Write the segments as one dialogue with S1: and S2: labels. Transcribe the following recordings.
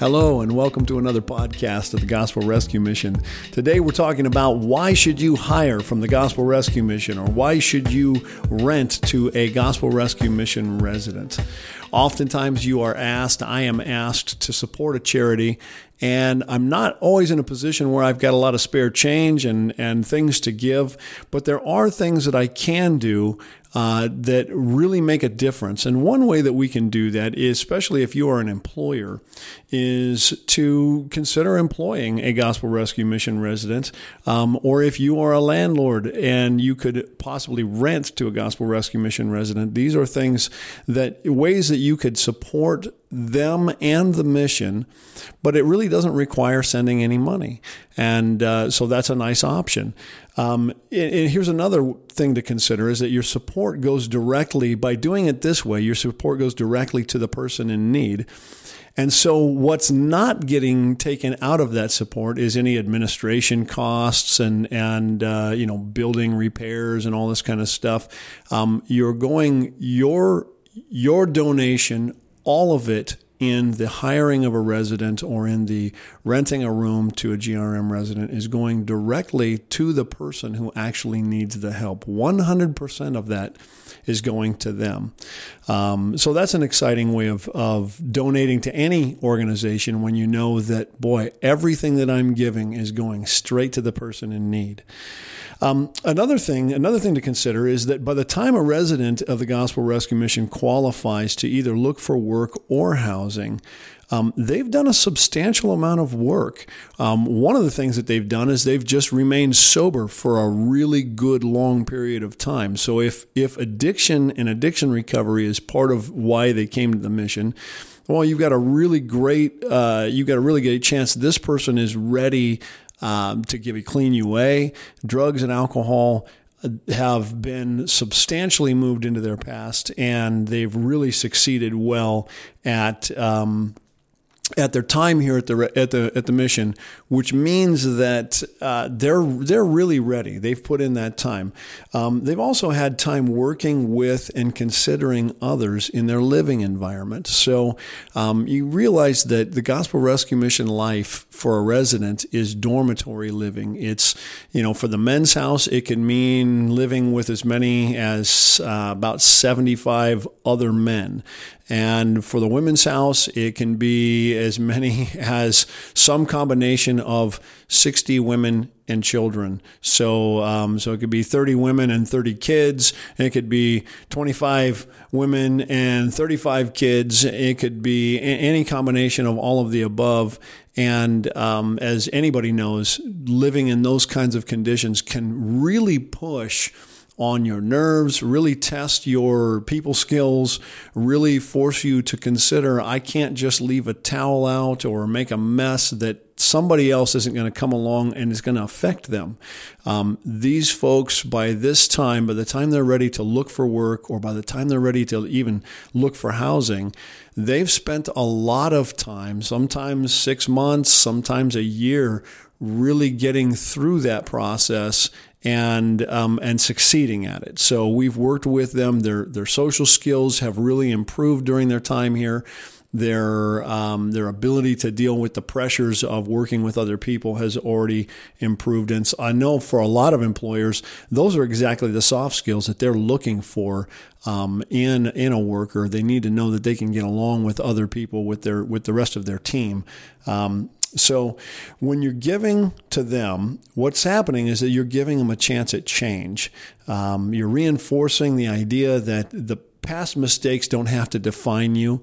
S1: Hello and welcome to another podcast of the Gospel Rescue Mission. Today we're talking about why should you hire from the Gospel Rescue Mission or why should you rent to a Gospel Rescue Mission resident. Oftentimes you are asked, I am asked to support a charity and I'm not always in a position where I've got a lot of spare change and, and things to give, but there are things that I can do uh, that really make a difference. And one way that we can do that, especially if you are an employer, is to consider employing a Gospel Rescue Mission resident. Um, or if you are a landlord and you could possibly rent to a Gospel Rescue Mission resident, these are things that ways that you could support them and the mission, but it really doesn't require sending any money. And uh, so that's a nice option. Um, and here's another thing to consider is that your support goes directly, by doing it this way, your support goes directly to the person in need. And so, what's not getting taken out of that support is any administration costs and and uh, you know building repairs and all this kind of stuff. Um, you're going your your donation all of it in the hiring of a resident or in the renting a room to a GRM resident is going directly to the person who actually needs the help. 100% of that is going to them. Um, so that's an exciting way of, of donating to any organization when you know that, boy, everything that I'm giving is going straight to the person in need. Um, another thing, another thing to consider is that by the time a resident of the Gospel Rescue Mission qualifies to either look for work or housing, um, they've done a substantial amount of work. Um, one of the things that they've done is they've just remained sober for a really good long period of time. So if if addiction and addiction recovery is part of why they came to the mission, well, you've got a really great uh, you've got a really great chance this person is ready um, to give a clean UA. Drugs and alcohol have been substantially moved into their past, and they've really succeeded well at. Um, at their time here at the at the at the mission, which means that uh, they're they're really ready. They've put in that time. Um, they've also had time working with and considering others in their living environment. So um, you realize that the Gospel Rescue Mission life for a resident is dormitory living. It's you know for the men's house, it can mean living with as many as uh, about seventy five other men. And for the women's house, it can be as many as some combination of 60 women and children. So, um, so it could be 30 women and 30 kids. It could be 25 women and 35 kids. It could be any combination of all of the above. And um, as anybody knows, living in those kinds of conditions can really push on your nerves, really test your people skills, really force you to consider I can't just leave a towel out or make a mess that somebody else isn't going to come along and is going to affect them. Um, these folks, by this time, by the time they're ready to look for work or by the time they're ready to even look for housing, they've spent a lot of time, sometimes six months, sometimes a year, really getting through that process and um, and succeeding at it. So we've worked with them. Their their social skills have really improved during their time here. Their um, their ability to deal with the pressures of working with other people has already improved. And so I know for a lot of employers, those are exactly the soft skills that they're looking for um, in in a worker. They need to know that they can get along with other people with their with the rest of their team. Um, so when you're giving to them, what's happening is that you're giving them a chance at change. Um, you're reinforcing the idea that the past mistakes don't have to define you.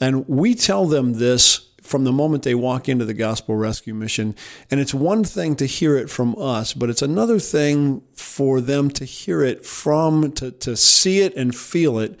S1: And we tell them this from the moment they walk into the gospel rescue mission. And it's one thing to hear it from us, but it's another thing for them to hear it from, to, to see it and feel it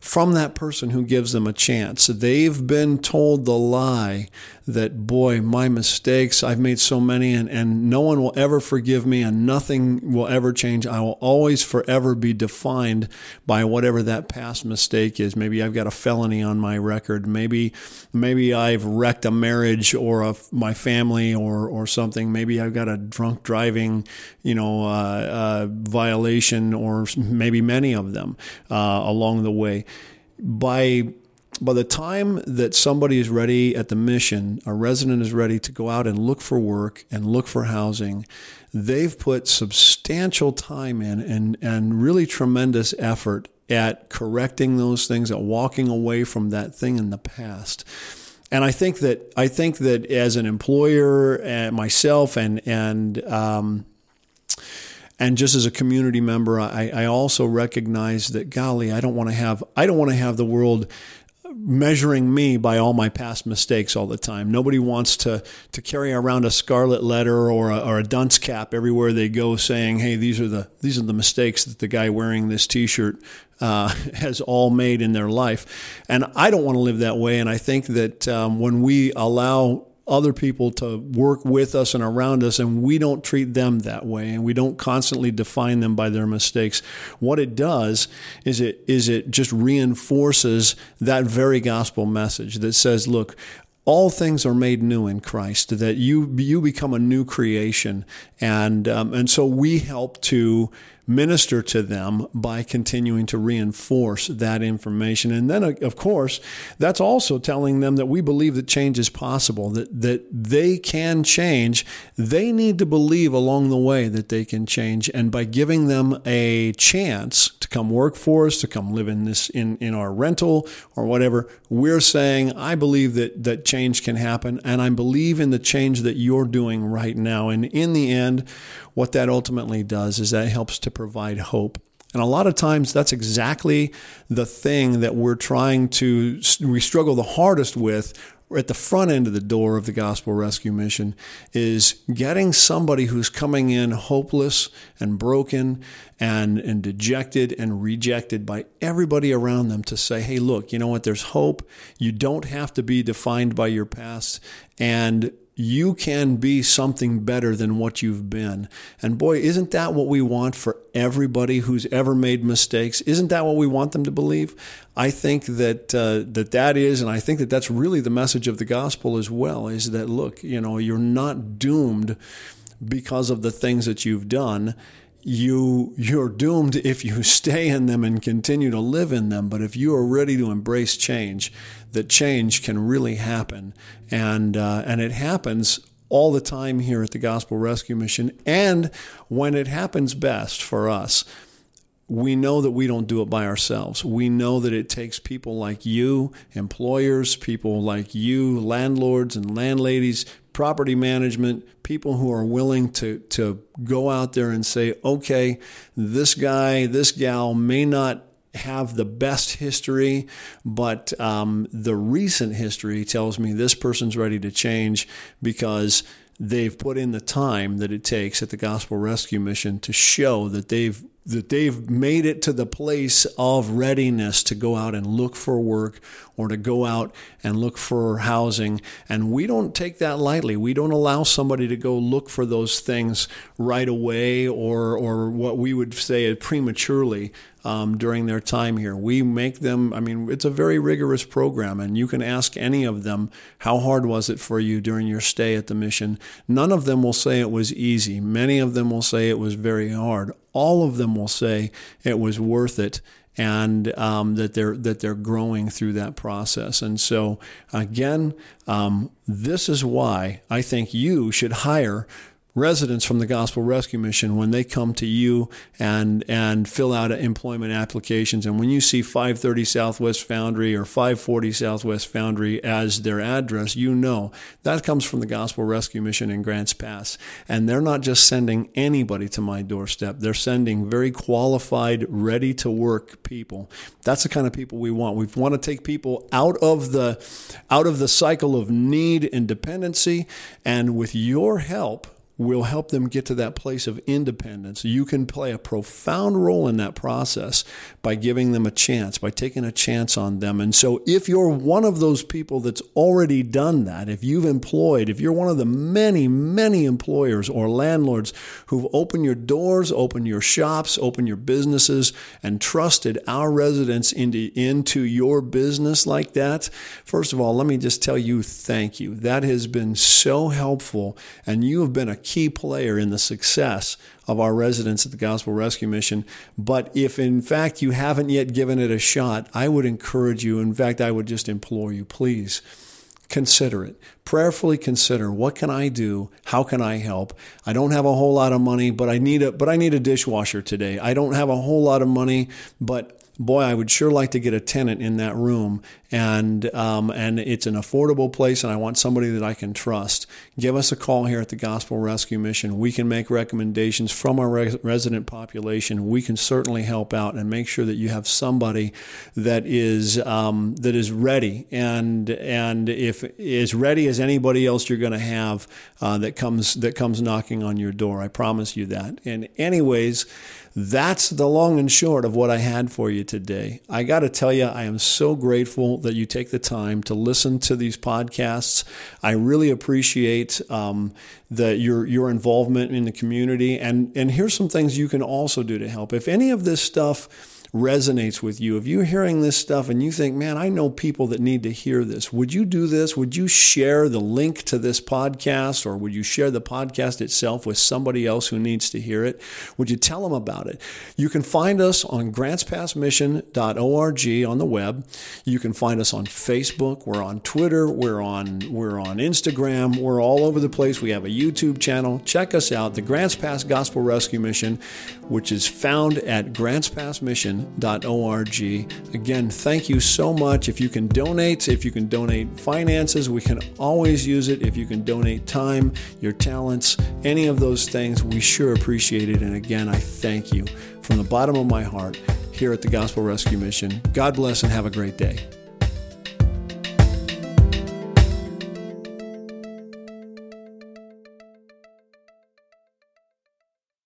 S1: from that person who gives them a chance. They've been told the lie that, boy, my mistakes, I've made so many, and, and no one will ever forgive me, and nothing will ever change. I will always forever be defined by whatever that past mistake is. Maybe I've got a felony on my record. Maybe, maybe I've wrecked a marriage or a, my family or, or something. Maybe I've got a drunk driving, you know, uh, uh, violation or maybe many of them uh, along the way by by the time that somebody is ready at the mission, a resident is ready to go out and look for work and look for housing, they've put substantial time in and, and really tremendous effort at correcting those things, at walking away from that thing in the past. And I think that I think that as an employer and myself and and um, and just as a community member, I, I also recognize that golly, I don't want to have I don't want to have the world measuring me by all my past mistakes all the time. Nobody wants to to carry around a scarlet letter or a, or a dunce cap everywhere they go, saying, "Hey, these are the these are the mistakes that the guy wearing this T-shirt uh, has all made in their life." And I don't want to live that way. And I think that um, when we allow other people to work with us and around us, and we don't treat them that way, and we don't constantly define them by their mistakes. What it does is it is it just reinforces that very gospel message that says, "Look, all things are made new in Christ. That you you become a new creation, and um, and so we help to minister to them by continuing to reinforce that information. And then, of course, that's also telling them that we believe that change is possible, that, that they can change. They need to believe along the way that they can change. And by giving them a chance to come work for us, to come live in this in, in our rental or whatever, we're saying, I believe that, that change can happen, and I believe in the change that you're doing right now. And in the end, what that ultimately does is that helps to provide hope. And a lot of times that's exactly the thing that we're trying to, we struggle the hardest with at the front end of the door of the gospel rescue mission is getting somebody who's coming in hopeless and broken and, and dejected and rejected by everybody around them to say, hey, look, you know what? There's hope. You don't have to be defined by your past. And you can be something better than what you've been. And boy, isn't that what we want for everybody who's ever made mistakes? Isn't that what we want them to believe? I think that uh, that that is, and I think that that's really the message of the gospel as well. Is that look, you know, you're not doomed because of the things that you've done you you're doomed if you stay in them and continue to live in them. But if you are ready to embrace change that change can really happen. And uh, and it happens all the time here at the gospel rescue mission. And when it happens best for us we know that we don't do it by ourselves. We know that it takes people like you, employers, people like you, landlords and landladies, property management, people who are willing to, to go out there and say, okay, this guy, this gal may not have the best history, but um, the recent history tells me this person's ready to change because they've put in the time that it takes at the Gospel Rescue Mission to show that they've that they've made it to the place of readiness to go out and look for work or to go out and look for housing. And we don't take that lightly. We don't allow somebody to go look for those things right away or, or what we would say prematurely um, during their time here. We make them, I mean, it's a very rigorous program, and you can ask any of them, how hard was it for you during your stay at the mission? None of them will say it was easy. Many of them will say it was very hard. All of them will say it was worth it and um, that they're that they're growing through that process. And so, again, um, this is why I think you should hire residents from the Gospel Rescue Mission when they come to you and and fill out employment applications. And when you see 530 Southwest Foundry or 540 Southwest Foundry as their address, you know that comes from the Gospel Rescue Mission in Grants Pass. And they're not just sending anybody to my doorstep. They're sending very qualified, ready to work people. That's the kind of people we want. We want to take people out of the out of the cycle of need and dependency and with your help will help them get to that place of independence. You can play a profound role in that process by giving them a chance, by taking a chance on them. And so, if you're one of those people that's already done that, if you've employed, if you're one of the many, many employers or landlords who've opened your doors, opened your shops, opened your businesses, and trusted our residents into, into your business like that, first of all, let me just tell you thank you. That has been so helpful, and you have been a key player in the success of our residents at the Gospel Rescue Mission. But if in fact you haven't yet given it a shot, I would encourage you, in fact, I would just implore you, please consider it. Prayerfully consider what can I do? How can I help? I don't have a whole lot of money, but I need a but I need a dishwasher today. I don't have a whole lot of money, but boy, I would sure like to get a tenant in that room, and um, and it's an affordable place, and I want somebody that I can trust. Give us a call here at the Gospel Rescue Mission. We can make recommendations from our res- resident population. We can certainly help out and make sure that you have somebody that is um, that is ready, and and if as ready as anybody else you're going to have uh, that comes that comes knocking on your door. I promise you that. And anyways. That's the long and short of what I had for you today. I got to tell you, I am so grateful that you take the time to listen to these podcasts. I really appreciate um, the, your your involvement in the community. And and here's some things you can also do to help. If any of this stuff resonates with you, if you're hearing this stuff and you think, man, I know people that need to hear this, would you do this? Would you share the link to this podcast or would you share the podcast itself with somebody else who needs to hear it? Would you tell them about it? You can find us on grantspassmission.org on the web. You can find us on Facebook. We're on Twitter. We're on, we're on Instagram. We're all over the place. We have a YouTube channel. Check us out, the Grants Pass Gospel Rescue Mission, which is found at Grants Pass Mission Again, thank you so much. If you can donate, if you can donate finances, we can always use it. If you can donate time, your talents, any of those things, we sure appreciate it. And again, I thank you from the bottom of my heart here at the Gospel Rescue Mission. God bless and have a great day.